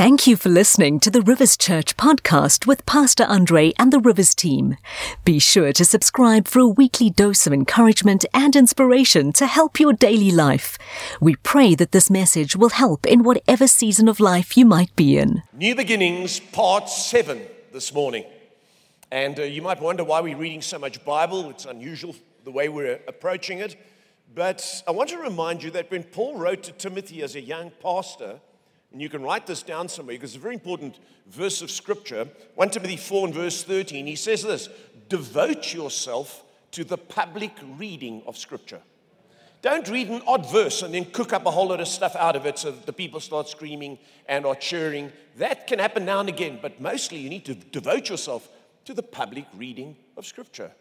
Thank you for listening to the Rivers Church podcast with Pastor Andre and the Rivers team. Be sure to subscribe for a weekly dose of encouragement and inspiration to help your daily life. We pray that this message will help in whatever season of life you might be in. New Beginnings, part seven this morning. And uh, you might wonder why we're reading so much Bible. It's unusual the way we're approaching it. But I want to remind you that when Paul wrote to Timothy as a young pastor, and you can write this down somewhere because it's a very important verse of scripture. 1 Timothy 4 and verse 13, he says this Devote yourself to the public reading of scripture. Don't read an odd verse and then cook up a whole lot of stuff out of it so that the people start screaming and are cheering. That can happen now and again, but mostly you need to devote yourself to the public reading of scripture.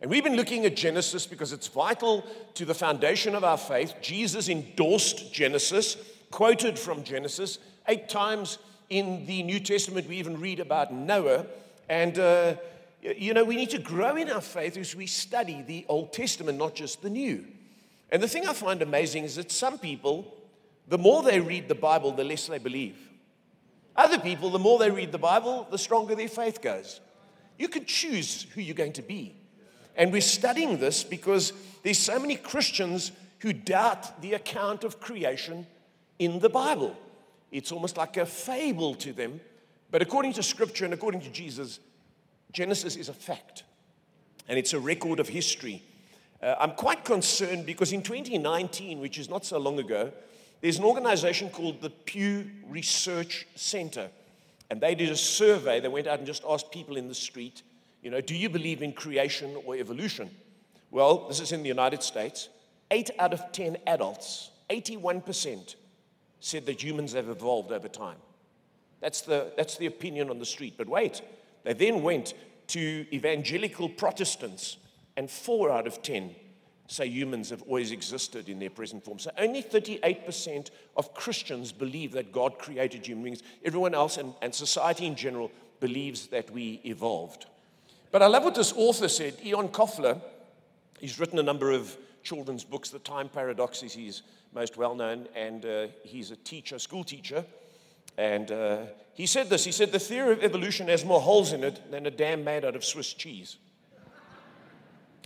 And we've been looking at Genesis because it's vital to the foundation of our faith. Jesus endorsed Genesis quoted from Genesis. Eight times in the New Testament, we even read about Noah. And, uh, you know, we need to grow in our faith as we study the Old Testament, not just the New. And the thing I find amazing is that some people, the more they read the Bible, the less they believe. Other people, the more they read the Bible, the stronger their faith goes. You can choose who you're going to be. And we're studying this because there's so many Christians who doubt the account of creation in the Bible. It's almost like a fable to them. But according to Scripture and according to Jesus, Genesis is a fact and it's a record of history. Uh, I'm quite concerned because in 2019, which is not so long ago, there's an organization called the Pew Research Center. And they did a survey. They went out and just asked people in the street, you know, do you believe in creation or evolution? Well, this is in the United States. Eight out of 10 adults, 81%, said that humans have evolved over time. That's the, that's the opinion on the street. But wait, they then went to evangelical Protestants, and four out of 10 say humans have always existed in their present form. So only 38% of Christians believe that God created human beings. Everyone else and, and society in general believes that we evolved. But I love what this author said, Eoin Colfer. He's written a number of children's books. The Time Paradox is his most well known, and uh, he's a teacher, school teacher. And uh, he said this he said, The theory of evolution has more holes in it than a dam made out of Swiss cheese.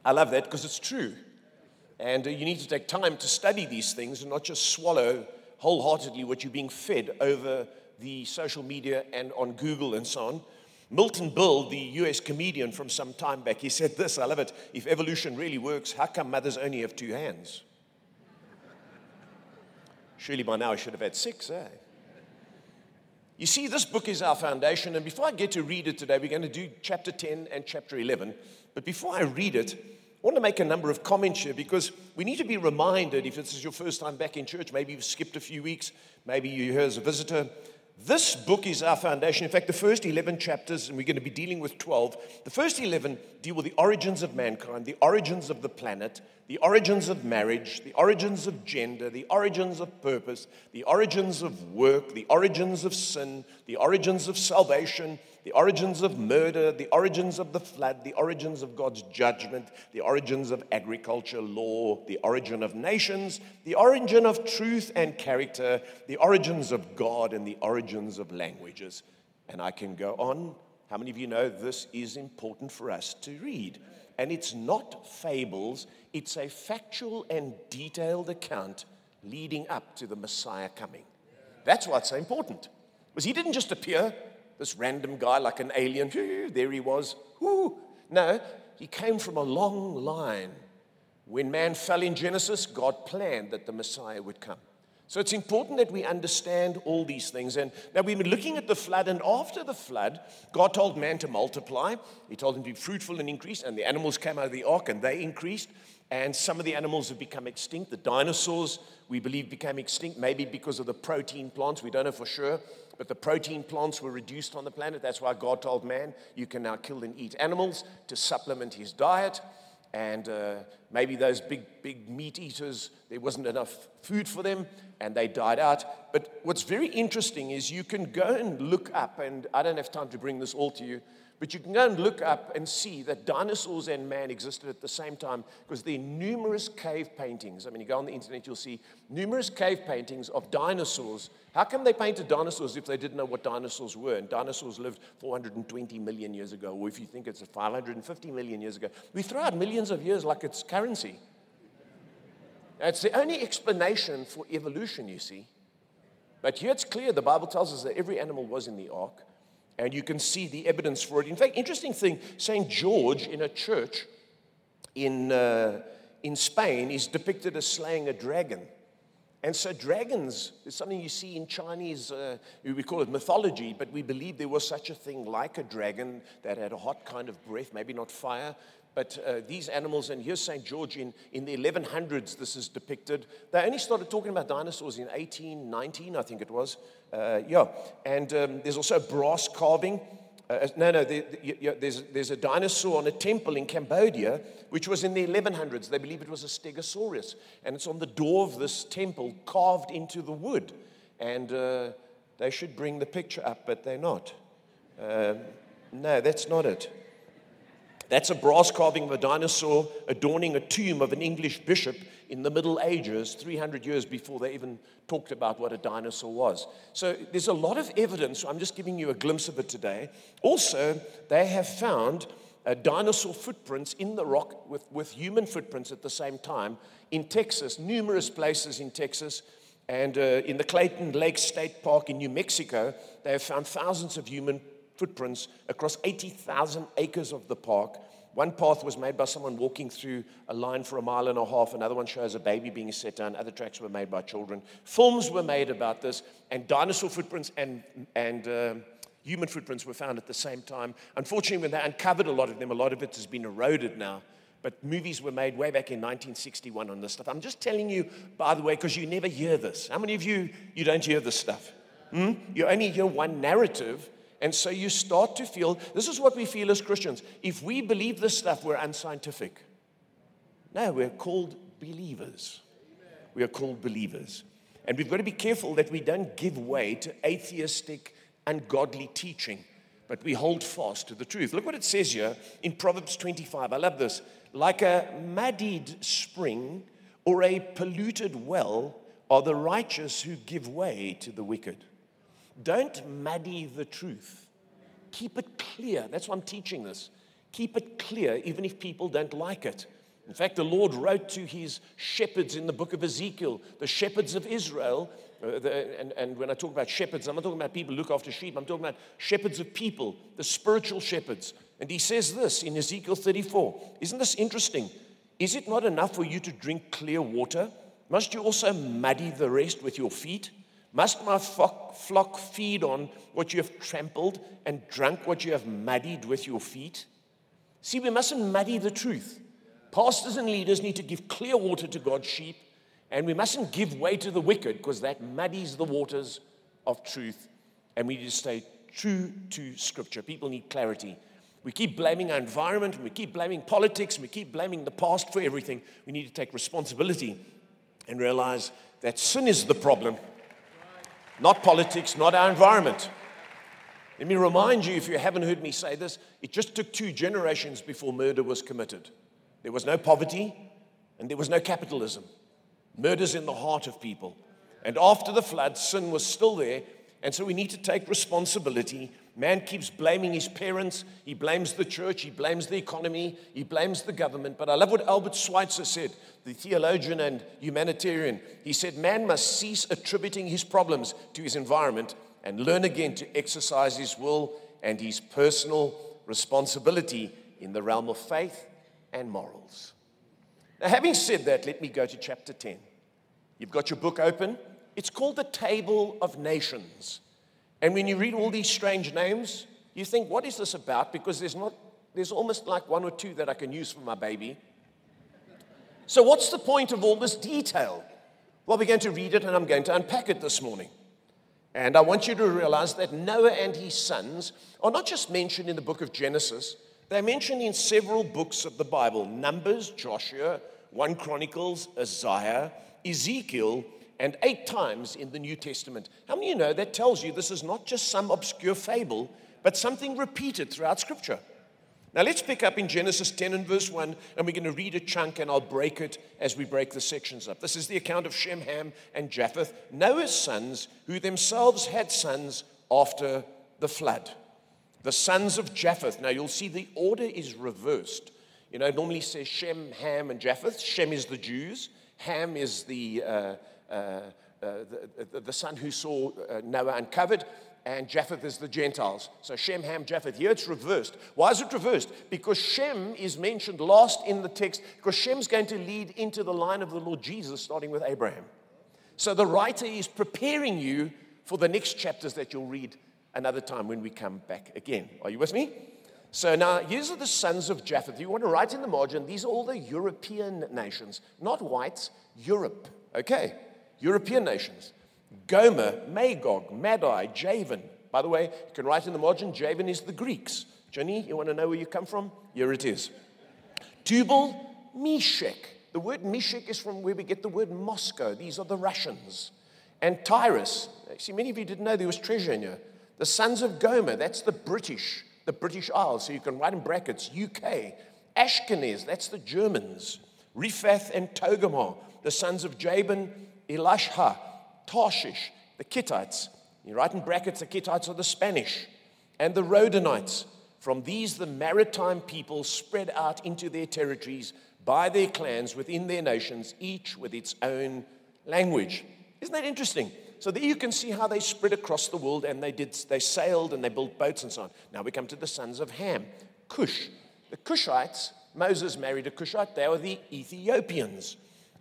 I love that because it's true. And uh, you need to take time to study these things and not just swallow wholeheartedly what you're being fed over the social media and on Google and so on. Milton Berle, the US comedian from some time back, he said this I love it. If evolution really works, how come mothers only have two hands? Surely by now I should have had six, eh? You see, this book is our foundation, and before I get to read it today, we're going to do chapter 10 and chapter 11. But before I read it, I want to make a number of comments here because we need to be reminded if this is your first time back in church, maybe you've skipped a few weeks, maybe you're here as a visitor. This book is our foundation. In fact, the first 11 chapters, and we're going to be dealing with 12, the first 11 deal with the origins of mankind, the origins of the planet, the origins of marriage, the origins of gender, the origins of purpose, the origins of work, the origins of sin, the origins of salvation, the origins of murder, the origins of the flood, the origins of God's judgment, the origins of agriculture, law, the origin of nations, the origin of truth and character, the origins of God, and the origins of languages. And I can go on. How many of you know this is important for us to read? And it's not fables, it's a factual and detailed account leading up to the Messiah coming. That's why it's so important. Because he didn't just appear this random guy like an alien. There he was. No, he came from a long line. When man fell in Genesis, God planned that the Messiah would come. So it's important that we understand all these things. And now we've been looking at the flood, and after the flood, God told man to multiply. He told him to be fruitful and increase, and the animals came out of the ark and they increased. And some of the animals have become extinct. The dinosaurs, we believe, became extinct, maybe because of the protein plants. We don't know for sure. But the protein plants were reduced on the planet. That's why God told man, you can now kill and eat animals to supplement his diet. And uh, maybe those big, big meat eaters, there wasn't enough food for them and they died out. But what's very interesting is you can go and look up, and I don't have time to bring this all to you, but you can go and look up and see that dinosaurs and man existed at the same time because there are numerous cave paintings. I mean, you go on the internet, you'll see numerous cave paintings of dinosaurs. How come they painted dinosaurs if they didn't know what dinosaurs were? And dinosaurs lived 420 million years ago, or if you think it's 550 million years ago. We throw out millions of years like it's currency. It's the only explanation for evolution, you see. But here it's clear the Bible tells us that every animal was in the ark. And you can see the evidence for it. In fact, interesting thing, St. George in a church in, uh, in Spain is depicted as slaying a dragon. And so, dragons is something you see in Chinese, uh, we call it mythology, but we believe there was such a thing like a dragon that had a hot kind of breath, maybe not fire, but uh, these animals, and here's St. George in, in the 1100s, this is depicted. They only started talking about dinosaurs in 1819, I think it was. Uh, yeah, and um, there's also a brass carving. Uh, uh no, no, there, there, there's, there's a dinosaur on a temple in Cambodia, which was in the 1100s. They believe it was a stegosaurus. And it's on the door of this temple, carved into the wood. And uh, they should bring the picture up, but they're not. Uh, no, that's not it. That's a brass carving of a dinosaur adorning a tomb of an English bishop in the Middle Ages, 300 years before they even talked about what a dinosaur was. So there's a lot of evidence. I'm just giving you a glimpse of it today. Also, they have found uh, dinosaur footprints in the rock with, with human footprints at the same time in Texas, numerous places in Texas. And uh, in the Clayton Lake State Park in New Mexico, they have found thousands of human footprints across 80,000 acres of the park. One path was made by someone walking through a line for a mile and a half. Another one shows a baby being set down. Other tracks were made by children. Films were made about this, and dinosaur footprints and, and uh, human footprints were found at the same time. Unfortunately, when they uncovered a lot of them, a lot of it has been eroded now. But movies were made way back in 1961 on this stuff. I'm just telling you, by the way, because you never hear this. How many of you, you don't hear this stuff? Hmm? You only hear one narrative and so you start to feel this is what we feel as Christians. If we believe this stuff, we're unscientific. No, we're called believers. We are called believers. And we've got to be careful that we don't give way to atheistic, ungodly teaching, but we hold fast to the truth. Look what it says here in Proverbs 25. I love this. Like a muddied spring or a polluted well are the righteous who give way to the wicked. Don't muddy the truth. Keep it clear. That's why I'm teaching this. Keep it clear, even if people don't like it. In fact, the Lord wrote to his shepherds in the book of Ezekiel, the shepherds of Israel. Uh, the, and, and when I talk about shepherds, I'm not talking about people who look after sheep. I'm talking about shepherds of people, the spiritual shepherds. And he says this in Ezekiel 34. Isn't this interesting? Is it not enough for you to drink clear water? Must you also muddy the rest with your feet? Must my flock feed on what you have trampled and drunk what you have muddied with your feet? See, we mustn't muddy the truth. Pastors and leaders need to give clear water to God's sheep, and we mustn't give way to the wicked because that muddies the waters of truth. And we need to stay true to Scripture. People need clarity. We keep blaming our environment, and we keep blaming politics, and we keep blaming the past for everything. We need to take responsibility and realize that sin is the problem not politics, not our environment. Let me remind you, if you haven't heard me say this, it just took two generations before murder was committed. There was no poverty and there was no capitalism. Murder's in the heart of people. And after the flood, sin was still there. And so we need to take responsibility Man keeps blaming his parents, he blames the church, he blames the economy, he blames the government. But I love what Albert Schweitzer said, the theologian and humanitarian. He said, Man must cease attributing his problems to his environment and learn again to exercise his will and his personal responsibility in the realm of faith and morals. Now, having said that, let me go to chapter 10. You've got your book open. It's called The Table of Nations. And when you read all these strange names, you think, what is this about? Because there's not, there's almost like one or two that I can use for my baby. So, what's the point of all this detail? Well, we're going to read it and I'm going to unpack it this morning. And I want you to realize that Noah and his sons are not just mentioned in the book of Genesis, they're mentioned in several books of the Bible Numbers, Joshua, 1 Chronicles, Isaiah, Ezekiel, and eight times in the New Testament. How many you know that tells you this is not just some obscure fable, but something repeated throughout Scripture? Now let's pick up in Genesis 10 and verse 1, and we're going to read a chunk and I'll break it as we break the sections up. This is the account of Shem, Ham, and Japheth, Noah's sons, who themselves had sons after the flood. The sons of Japheth. Now you'll see the order is reversed. You know, it normally says Shem, Ham, and Japheth. Shem is the Jews, Ham is the, uh, uh, uh, the, the, son who saw uh, Noah uncovered, and Japheth is the Gentiles. So Shem, Ham, Japheth. Here it's reversed. Why is it reversed? Because Shem is mentioned last in the text, because Shem's going to lead into the line of the Lord Jesus, starting with Abraham. So the writer is preparing you for the next chapters that you'll read another time when we come back again. Are you with me? So now, these are the sons of Japheth. You want to write in the margin, these are all the European nations, not whites, Europe. Okay? European nations. Gomer, Magog, Madai, Javan. By the way, you can write in the margin, Javan is the Greeks. Jenny, you want to know where you come from? Here it is. Tubal, Meshech. The word Meshech is from where we get the word Moscow. These are the Russians. And Tyrus. See, many of you didn't know there was treasure in here. The sons of Gomer, that's the British, the British Isles. So you can write in brackets UK. Ashkenaz, that's the Germans. Riphath and Togarmah, the sons of Javan, Elishah. Tarshish, the Kittites. You write in brackets, the Kittites are the Spanish. And the Rodanites. From these, the maritime people spread out into their territories by their clans within their nations, each with its own language. Isn't that interesting? So there you can see how they spread across the world and they did they sailed and they built boats and so on. Now we come to the sons of Ham, Cush. The Cushites, Moses married a Cushite, they were the Ethiopians.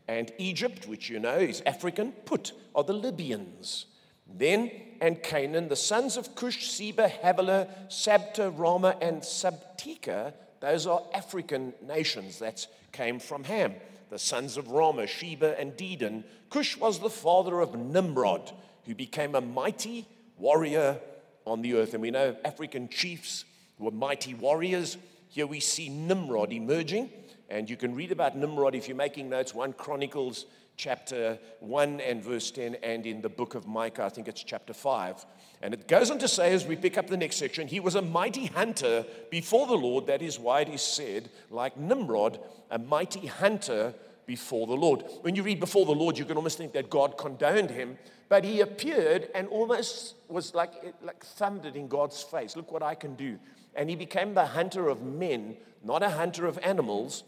And Egypt, which you know is African, Put are the Libyans. Then and Canaan, the sons of Cush, Seba, Havilah, Sabta, Rama, and Sabteka, those are African nations. That came from Ham. The sons of Rama, Sheba, and Dedan. Cush was the father of Nimrod, who became a mighty warrior on the earth. And we know African chiefs were mighty warriors. Here we see Nimrod emerging. And you can read about Nimrod if you're making notes, 1 Chronicles chapter 1 and verse 10, and in the book of Micah, I think it's chapter 5. And it goes on to say, as we pick up the next section, he was a mighty hunter before the Lord. That is why it is said, like Nimrod, a mighty hunter before the Lord. When you read before the Lord, you can almost think that God condoned him, but he appeared and almost was like, like thundered in God's face. Look what I can do. And he became the hunter of men, not a hunter of animals.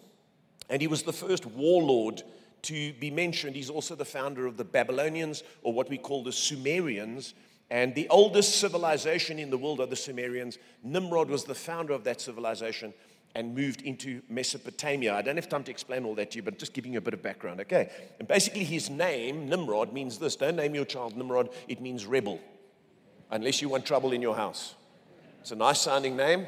And he was the first warlord to be mentioned. He's also the founder of the Babylonians, or what we call the Sumerians. And the oldest civilization in the world are the Sumerians. Nimrod was the founder of that civilization and moved into Mesopotamia. I don't have time to explain all that to you, but just giving you a bit of background, okay? And basically, his name, Nimrod, means this. Don't name your child Nimrod, it means rebel, unless you want trouble in your house. It's a nice sounding name,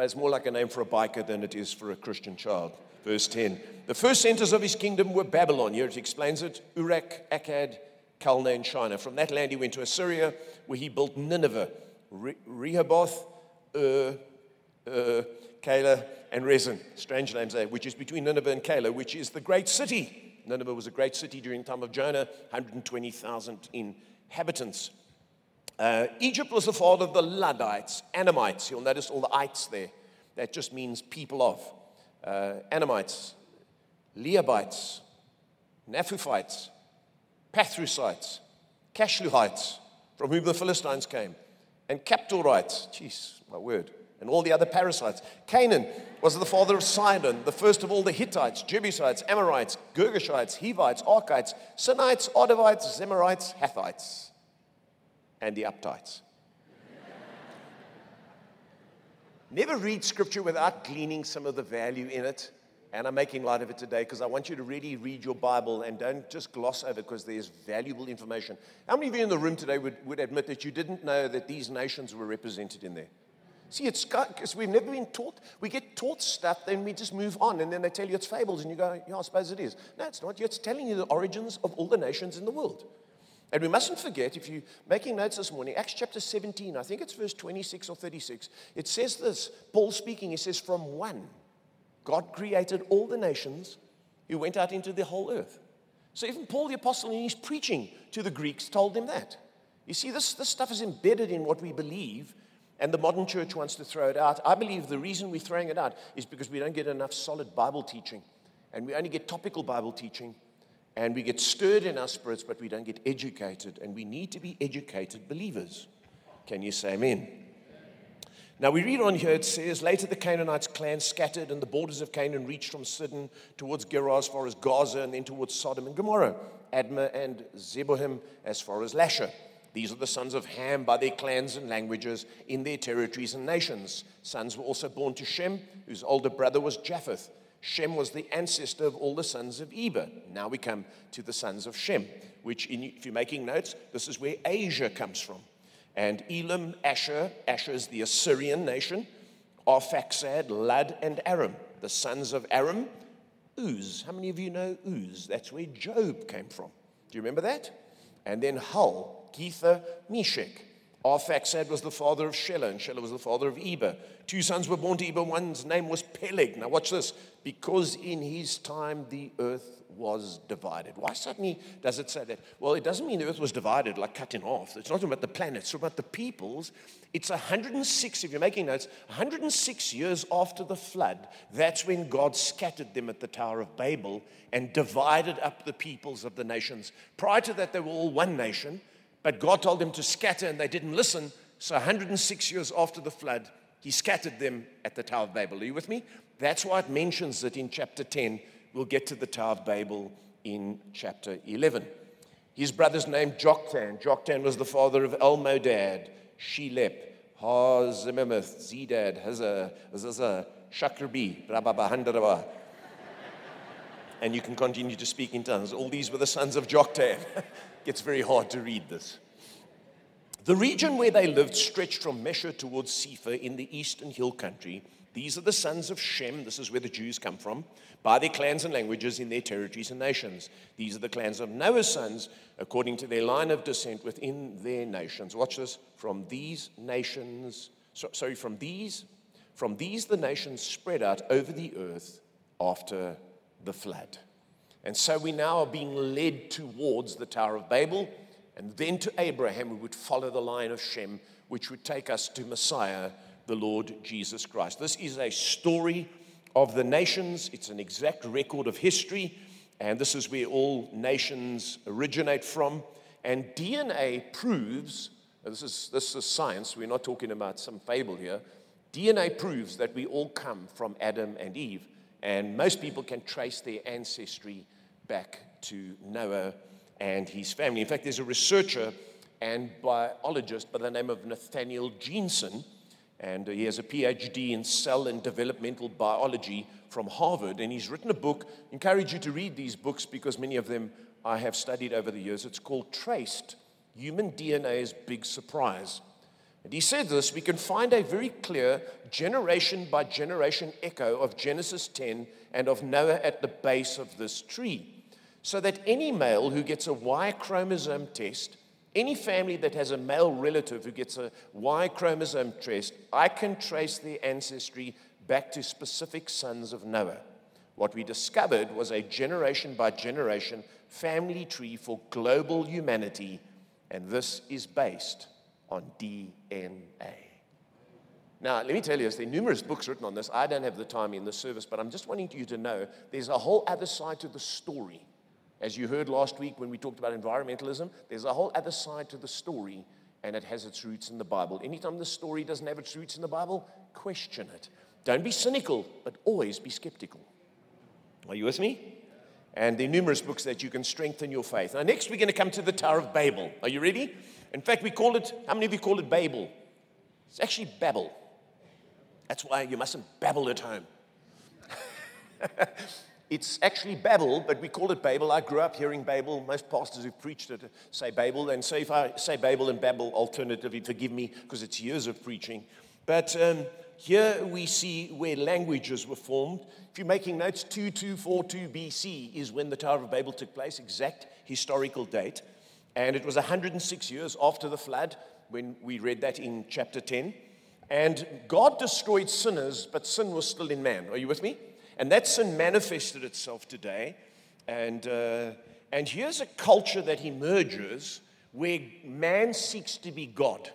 but it's more like a name for a biker than it is for a Christian child. Verse 10. The first centers of his kingdom were Babylon. Here it explains it Uruk, Akkad, Calneh, and Shinar. From that land, he went to Assyria, where he built Nineveh, Re- Rehoboth, Ur, Ur, Calah, and Rezin. Strange names there, which is between Nineveh and Calah, which is the great city. Nineveh was a great city during the time of Jonah, 120,000 inhabitants. Uh, Egypt was the father of the Luddites, Anamites. You'll notice all the ites there. That just means people of uh, Anamites, Lehabites, Naphuphites, Pathrusites, Kasluhites, from whom the Philistines came, and Caphtorites, jeez, my word, and all the other parasites. Canaan was the father of Sidon, the first of all the Hittites, Jebusites, Amorites, Girgashites, Hivites, Arkites, Sinites, Ardavites, Zemarites, Hathites, and the Uptites. Never read scripture without gleaning some of the value in it. And I'm making light of it today because I want you to really read your Bible and don't just gloss over because there's valuable information. How many of you in the room today would, would admit that you didn't know that these nations were represented in there? See, it's because we've never been taught. We get taught stuff, then we just move on, and then they tell you it's fables, and you go, Yeah, I suppose it is. No, it's not. It's telling you the origins of all the nations in the world. And we mustn't forget, if you're making notes this morning, Acts chapter 17, I think it's verse 26 or 36, it says this Paul speaking, he says, From one, God created all the nations who went out into the whole earth. So even Paul the Apostle, in his preaching to the Greeks, told them that. You see, this, this stuff is embedded in what we believe, and the modern church wants to throw it out. I believe the reason we're throwing it out is because we don't get enough solid Bible teaching, and we only get topical Bible teaching, and we get stirred in our spirits, but we don't get educated, and we need to be educated believers. Can you say amen? Now we read on here, it says, Later the Canaanites' clan scattered, and the borders of Canaan reached from Sidon towards Gerar as far as Gaza, and then towards Sodom and Gomorrah, Admah and Zeboim as far as Lasha. These are the sons of Ham by their clans and languages in their territories and nations. Sons were also born to Shem, whose older brother was Japheth. Shem was the ancestor of all the sons of Eber. Now we come to the sons of Shem, which, in, if you're making notes, this is where Asia comes from. And Elam, Ashur, Ashur is the Assyrian nation, Arphaxad, Lud, and Aram. The sons of Aram, Uz. How many of you know Uz? That's where Job came from. Do you remember that? And then Hul, Gether, Meshech. Arphaxad was the father of Shelah, and Shelah was the father of Eber. Two sons were born to Eber. One's name was Peleg. Now, watch this. Because in his time the earth was divided. Why suddenly does it say that? Well, it doesn't mean the earth was divided, like cut in half. It's not about the planets, it's about the peoples. It's 106, if you're making notes, 106 years after the flood. That's when God scattered them at the Tower of Babel and divided up the peoples of the nations. Prior to that, they were all one nation, but God told them to scatter and they didn't listen. So, 106 years after the flood, He scattered them at the Tower of Babel. Are you with me? That's why it mentions it in chapter 10 We'll get to the Tower of Babel in chapter 11. His brother's name Joktan. Joktan was the father of Almodad, Shelep, Hazimimith, Zedad, Hazah, Hazazah, Shakarbi, Rababahandaraba. And you can continue to speak in tongues. All these were the sons of Joktan. Gets very hard to read this. The region where they lived stretched from Mesha towards Sephar in the eastern hill country these are the sons of Shem. This is where the Jews come from, by their clans and languages in their territories and nations. These are the clans of Noah's sons, according to their line of descent within their nations. Watch this. From these nations, so, sorry, from these, from these the nations spread out over the earth after the flood. And so we now are being led towards the Tower of Babel and then to Abraham, we would follow the line of Shem, which would take us to Messiah the Lord Jesus Christ. This is a story of the nations, it's an exact record of history, and this is where all nations originate from. And DNA proves this is, this is science, we're not talking about some fable here. DNA proves that we all come from Adam and Eve, and most people can trace their ancestry back to Noah and his family. In fact, there's a researcher and biologist by the name of Nathaniel Jeanson and uh, he has a PhD in cell and developmental biology from Harvard. And he's written a book. I encourage you to read these books because many of them I have studied over the years. It's called Traced Human DNA's Big Surprise. And he said this we can find a very clear generation by generation echo of Genesis 10 and of Noah at the base of this tree. So that any male who gets a Y chromosome test any family that has a male relative who gets a Y chromosome test, I can trace their ancestry back to specific sons of Noah. What we discovered was a generation by generation family tree for global humanity, and this is based on DNA. Now, let me tell you, there are numerous books written on this. I don't have the time in the service, but I'm just wanting you to know there's a whole other side to the story as you heard last week when we talked about environmentalism, there's a whole other side to the story, and it has its roots in the Bible. Anytime the story doesn't have its roots in the Bible, question it. Don't be cynical, but always be skeptical. Are you with me? And there are numerous books that you can strengthen your faith. Now, next, we're going to come to the Tower of Babel. Are you ready? In fact, we call it, how many of you call it Babel? It's actually Babel. That's why you mustn't babble at home. It's actually Babel, but we call it Babel. I grew up hearing Babel. Most pastors who preached it say Babel. And so if I say Babel and Babel alternatively, forgive me because it's years of preaching. But um, here we see where languages were formed. If you're making notes, 2242 BC is when the Tower of Babel took place, exact historical date. And it was 106 years after the flood when we read that in chapter 10. And God destroyed sinners, but sin was still in man. Are you with me? And that sin manifested itself today And, uh, and here's a culture that emerges where man seeks to be God.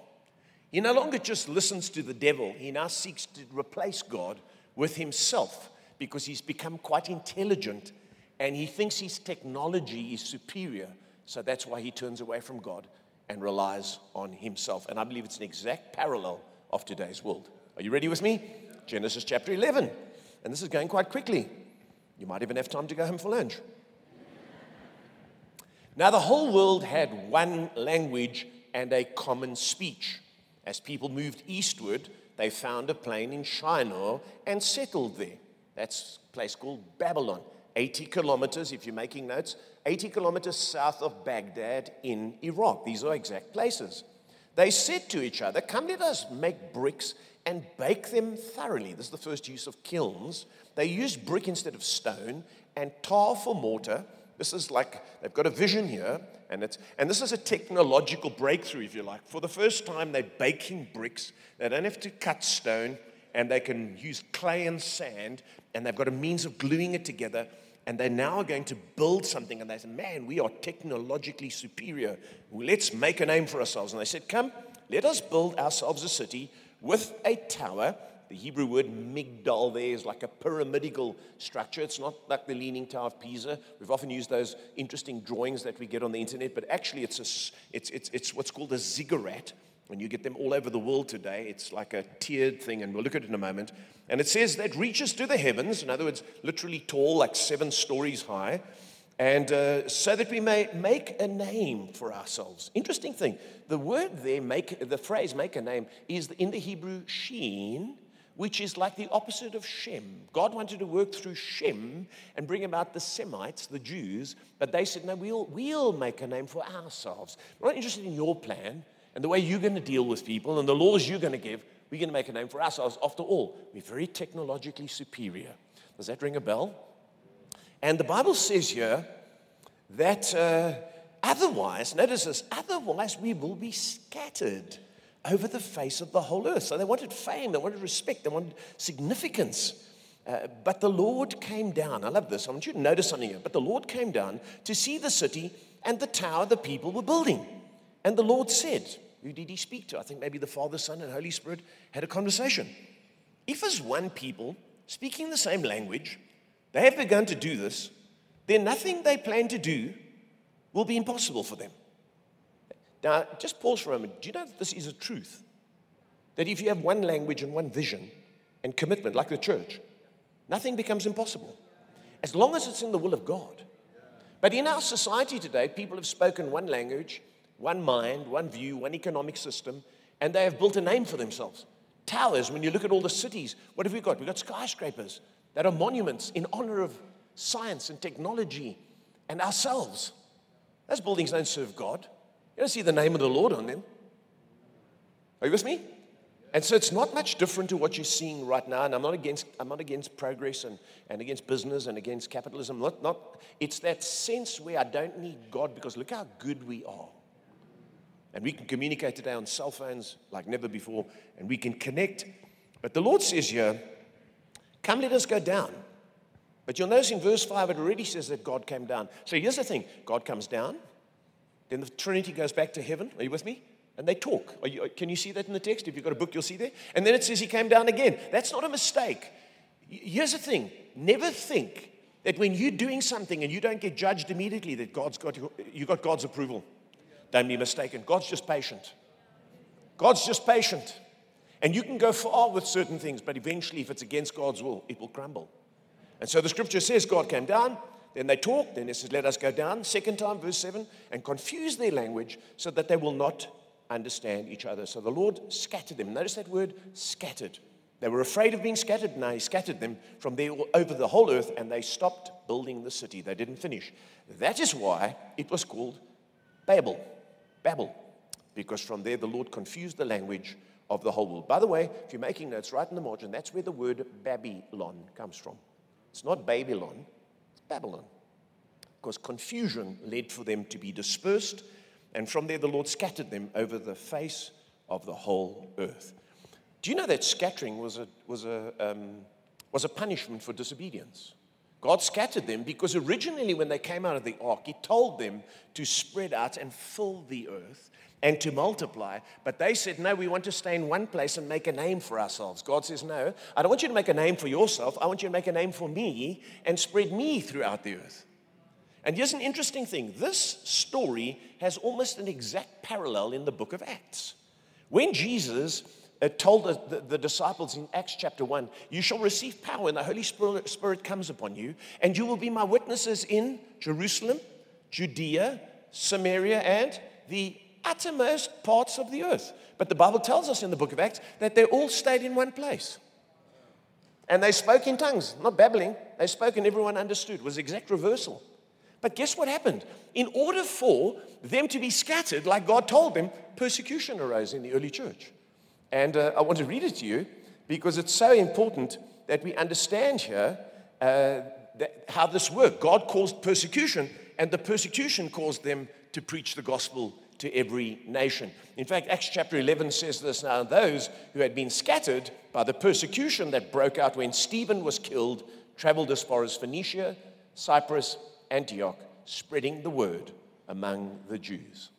He no longer just listens to the devil, he now seeks to replace God with himself because he's become quite intelligent and he thinks his technology is superior. So that's why he turns away from God and relies on himself. And I believe it's an exact parallel of today's world. Are you ready with me? Genesis chapter 11. And this is going quite quickly. You might even have time to go home for lunch. Now, the whole world had one language and a common speech. As people moved eastward, they found a plain in Shinar and settled there. That's a place called Babylon. 80 kilometers, if you're making notes, 80 kilometers south of Baghdad in Iraq. These are exact places. They said to each other, Come, let us make bricks and bake them thoroughly. This is the first use of kilns. They used brick instead of stone and tar for mortar. This is like they've got a vision here, and, it's, and this is a technological breakthrough, if you like. For the first time, they're baking bricks. They don't have to cut stone, and they can use clay and sand, and they've got a means of gluing it together. And they're now going to build something, and they said, Man, we are technologically superior. Let's make a name for ourselves. And they said, Come, let us build ourselves a city with a tower. The Hebrew word migdal there is like a pyramidal structure. It's not like the Leaning Tower of Pisa. We've often used those interesting drawings that we get on the internet, but actually it's, a, it's, it's, it's what's called a ziggurat. And you get them all over the world today. It's like a tiered thing, and we'll look at it in a moment. And it says that reaches to the heavens, in other words, literally tall, like seven stories high, and uh, so that we may make a name for ourselves. Interesting thing. The word there, make, the phrase make a name, is in the Hebrew sheen, which is like the opposite of Shem. God wanted to work through Shem and bring about the Semites, the Jews, but they said, no, we'll, we'll make a name for ourselves. We're not interested in your plan and the way you're going to deal with people and the laws you're going to give. We're going to make a name for ourselves. After all, we're very technologically superior. Does that ring a bell? And the Bible says here that uh, otherwise, notice this, otherwise we will be scattered over the face of the whole earth. So they wanted fame, they wanted respect, they wanted significance. Uh, but the Lord came down. I love this. I want you to notice something here. But the Lord came down to see the city and the tower the people were building. And the Lord said, Who did he speak to? I think maybe the Father, Son, and Holy Spirit had a conversation. If, as one people, speaking the same language, they have begun to do this, then nothing they plan to do will be impossible for them. Now, just pause for a moment. Do you know that this is a truth? That if you have one language and one vision and commitment, like the church, nothing becomes impossible. As long as it's in the will of God. But in our society today, people have spoken one language, one mind, one view, one economic system, and they have built a name for themselves. Towers, when you look at all the cities, what have we got? We've got skyscrapers that are monuments in honor of science and technology and ourselves. Those buildings don't serve God. You don't see the name of the Lord on them. Are you with me? And so it's not much different to what you're seeing right now. And I'm not against, I'm not against progress and, and against business and against capitalism. Not, not, it's that sense where I don't need God because look how good we are. And we can communicate today on cell phones like never before, and we can connect. But the Lord says here, Come, let us go down. But you'll notice in verse 5, it already says that God came down. So here's the thing God comes down, then the Trinity goes back to heaven. Are you with me? And they talk. You, can you see that in the text? If you've got a book, you'll see there. And then it says he came down again. That's not a mistake. Here's the thing never think that when you're doing something and you don't get judged immediately, that God's got, you got God's approval. Don't be mistaken. God's just patient. God's just patient. And you can go far with certain things, but eventually, if it's against God's will, it will crumble. And so the scripture says God came down, then they talked, then it says, Let us go down, second time, verse 7, and confuse their language so that they will not understand each other. So the Lord scattered them. Notice that word scattered. They were afraid of being scattered. Now he scattered them from there over the whole earth, and they stopped building the city. They didn't finish. That is why it was called Babel. Babel. Because from there the Lord confused the language of the whole world. By the way, if you're making notes, right in the margin, that's where the word Babylon comes from. It's not Babylon, it's Babylon. Because confusion led for them to be dispersed, and from there the Lord scattered them over the face of the whole earth. Do you know that scattering was a, was a, um, was a punishment for disobedience? God scattered them because originally, when they came out of the ark, He told them to spread out and fill the earth and to multiply. But they said, No, we want to stay in one place and make a name for ourselves. God says, No, I don't want you to make a name for yourself. I want you to make a name for me and spread me throughout the earth. And here's an interesting thing this story has almost an exact parallel in the book of Acts. When Jesus uh, told the, the, the, disciples in Acts chapter 1, You shall receive power when the Holy Spirit, Spirit comes upon you, and you will be my witnesses in Jerusalem, Judea, Samaria, and the uttermost parts of the earth. But the Bible tells us in the book of Acts that they all stayed in one place. And they spoke in tongues, not babbling. They spoke and everyone understood. It was exact reversal. But guess what happened? In order for them to be scattered, like God told them, persecution arose in the early church. And uh, I want to read it to you because it's so important that we understand here uh, how this worked. God caused persecution, and the persecution caused them to preach the gospel to every nation. In fact, Acts chapter 11 says this now those who had been scattered by the persecution that broke out when Stephen was killed traveled as far as Phoenicia, Cyprus, Antioch, spreading the word among the Jews.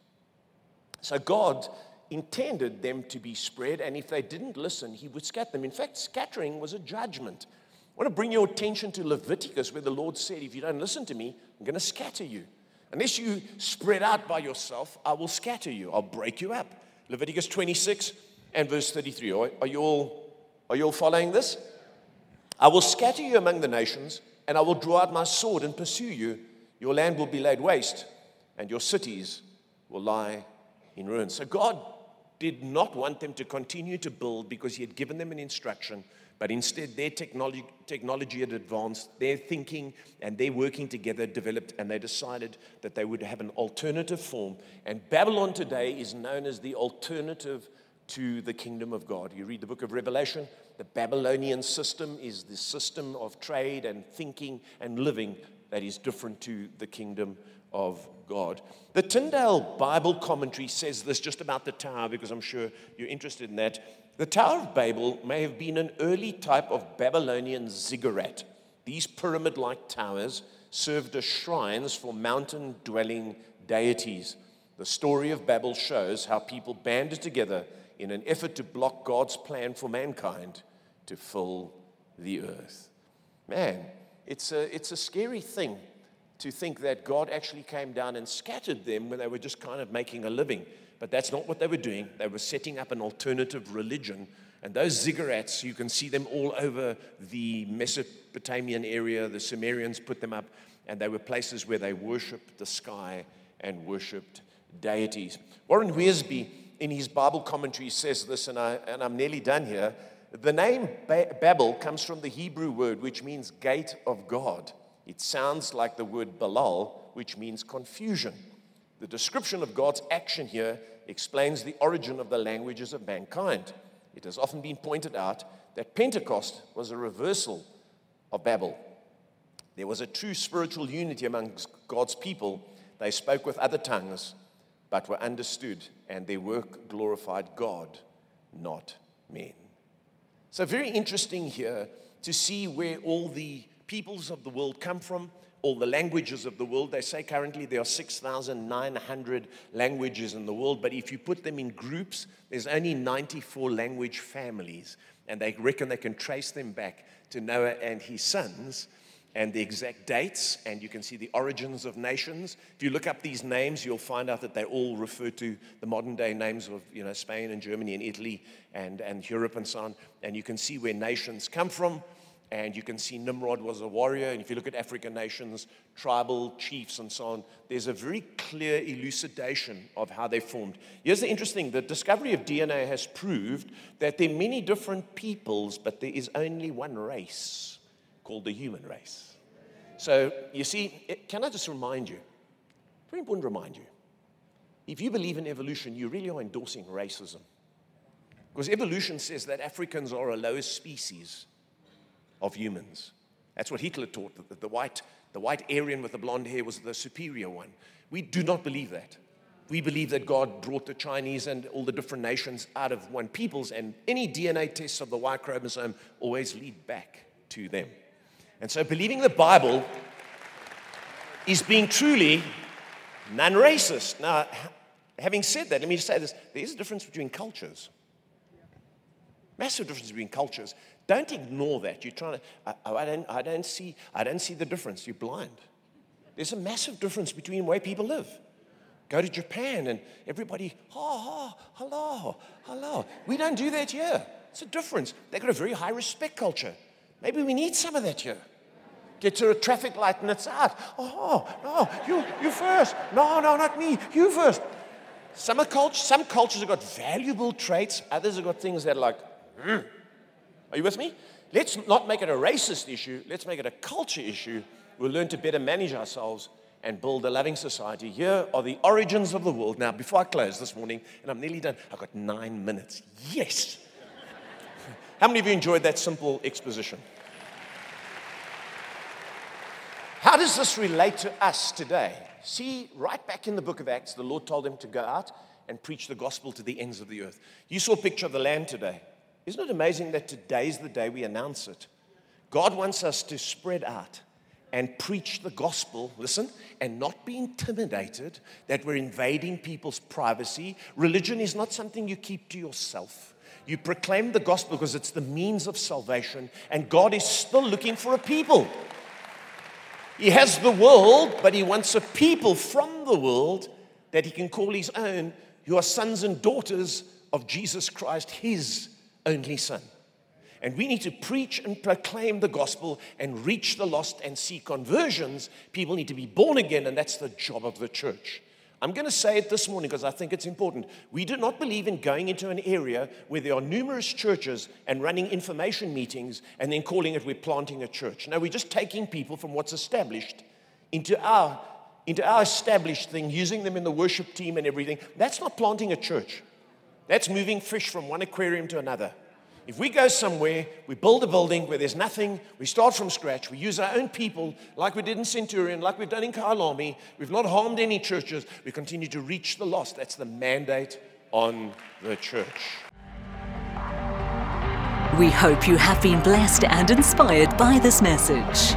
So God intended them to be spread, and if they didn't listen, he would scatter them. In fact, scattering was a judgment. I want to bring your attention to Leviticus, where the Lord said, If you don't listen to me, I'm going to scatter you. Unless you spread out by yourself, I will scatter you. I'll break you up. Leviticus 26 and verse 33. Are, are, you, all, are you all following this? I will scatter you among the nations, and I will draw out my sword and pursue you. Your land will be laid waste, and your cities will lie in ruins. So God did not want them to continue to build because He had given them an instruction, but instead their technology, technology had advanced, their thinking and their working together developed, and they decided that they would have an alternative form. And Babylon today is known as the alternative to the kingdom of God. You read the book of Revelation, the Babylonian system is the system of trade and thinking and living that is different to the kingdom of God. The Tyndale Bible commentary says this just about the tower because I'm sure you're interested in that. The Tower of Babel may have been an early type of Babylonian ziggurat. These pyramid like towers served as shrines for mountain dwelling deities. The story of Babel shows how people banded together in an effort to block God's plan for mankind to fill the earth. Man, it's a, it's a scary thing to think that God actually came down and scattered them when they were just kind of making a living. But that's not what they were doing. They were setting up an alternative religion. And those ziggurats, you can see them all over the Mesopotamian area. The Sumerians put them up, and they were places where they worshiped the sky and worshiped deities. Warren Wiersbe, in his Bible commentary, says this, and, I, and I'm nearly done here. The name Babel comes from the Hebrew word which means gate of God. It sounds like the word Balal, which means confusion. The description of God's action here explains the origin of the languages of mankind. It has often been pointed out that Pentecost was a reversal of Babel. There was a true spiritual unity among God's people. They spoke with other tongues, but were understood, and their work glorified God, not men. So, very interesting here to see where all the peoples of the world come from, all the languages of the world. They say currently there are 6,900 languages in the world, but if you put them in groups, there's only 94 language families. And they reckon they can trace them back to Noah and his sons and the exact dates, and you can see the origins of nations. If you look up these names, you'll find out that they all refer to the modern day names of you know, Spain and Germany and Italy and, and Europe and so on. And you can see where nations come from. And you can see Nimrod was a warrior. And if you look at African nations, tribal chiefs and so on, there's a very clear elucidation of how they formed. Here's the interesting the discovery of DNA has proved that there are many different peoples, but there is only one race called the human race. So, you see, can I just remind you? Very important to remind you. If you believe in evolution, you really are endorsing racism. Because evolution says that Africans are a lowest species of humans. That's what Hitler taught, that the white, the white Aryan with the blonde hair was the superior one. We do not believe that. We believe that God brought the Chinese and all the different nations out of one peoples, and any DNA tests of the Y chromosome always lead back to them. And so believing the Bible is being truly non racist. Now, having said that, let me say this there is a difference between cultures. Massive difference between cultures. Don't ignore that. You're trying to, I, I, don't, I, don't see, I don't see the difference. You're blind. There's a massive difference between way people live. Go to Japan and everybody, ha, ha, hello, hello. We don't do that here. It's a difference. They've got a very high respect culture. Maybe we need some of that here. Get to a traffic light and it's out. Oh, no, you, you first. No, no, not me. You first. Some, some cultures have got valuable traits, others have got things that are like, mm. Are you with me? Let's not make it a racist issue, let's make it a culture issue. We'll learn to better manage ourselves and build a loving society. Here are the origins of the world. Now, before I close this morning, and I'm nearly done, I've got nine minutes. Yes. How many of you enjoyed that simple exposition? How does this relate to us today? See, right back in the book of Acts, the Lord told them to go out and preach the gospel to the ends of the earth. You saw a picture of the land today. Isn't it amazing that today's the day we announce it? God wants us to spread out and preach the gospel, listen, and not be intimidated that we're invading people's privacy. Religion is not something you keep to yourself. You proclaim the gospel because it's the means of salvation, and God is still looking for a people. He has the world, but he wants a people from the world that he can call his own, who are sons and daughters of Jesus Christ, his only son. And we need to preach and proclaim the gospel and reach the lost and see conversions. People need to be born again, and that's the job of the church. I'm going to say it this morning because I think it's important. We do not believe in going into an area where there are numerous churches and running information meetings and then calling it we're planting a church. No, we're just taking people from what's established into our, into our established thing, using them in the worship team and everything. That's not planting a church, that's moving fish from one aquarium to another. If we go somewhere, we build a building where there's nothing, we start from scratch, we use our own people like we did in Centurion, like we've done in Kyalami, we've not harmed any churches, we continue to reach the lost. That's the mandate on the church. We hope you have been blessed and inspired by this message.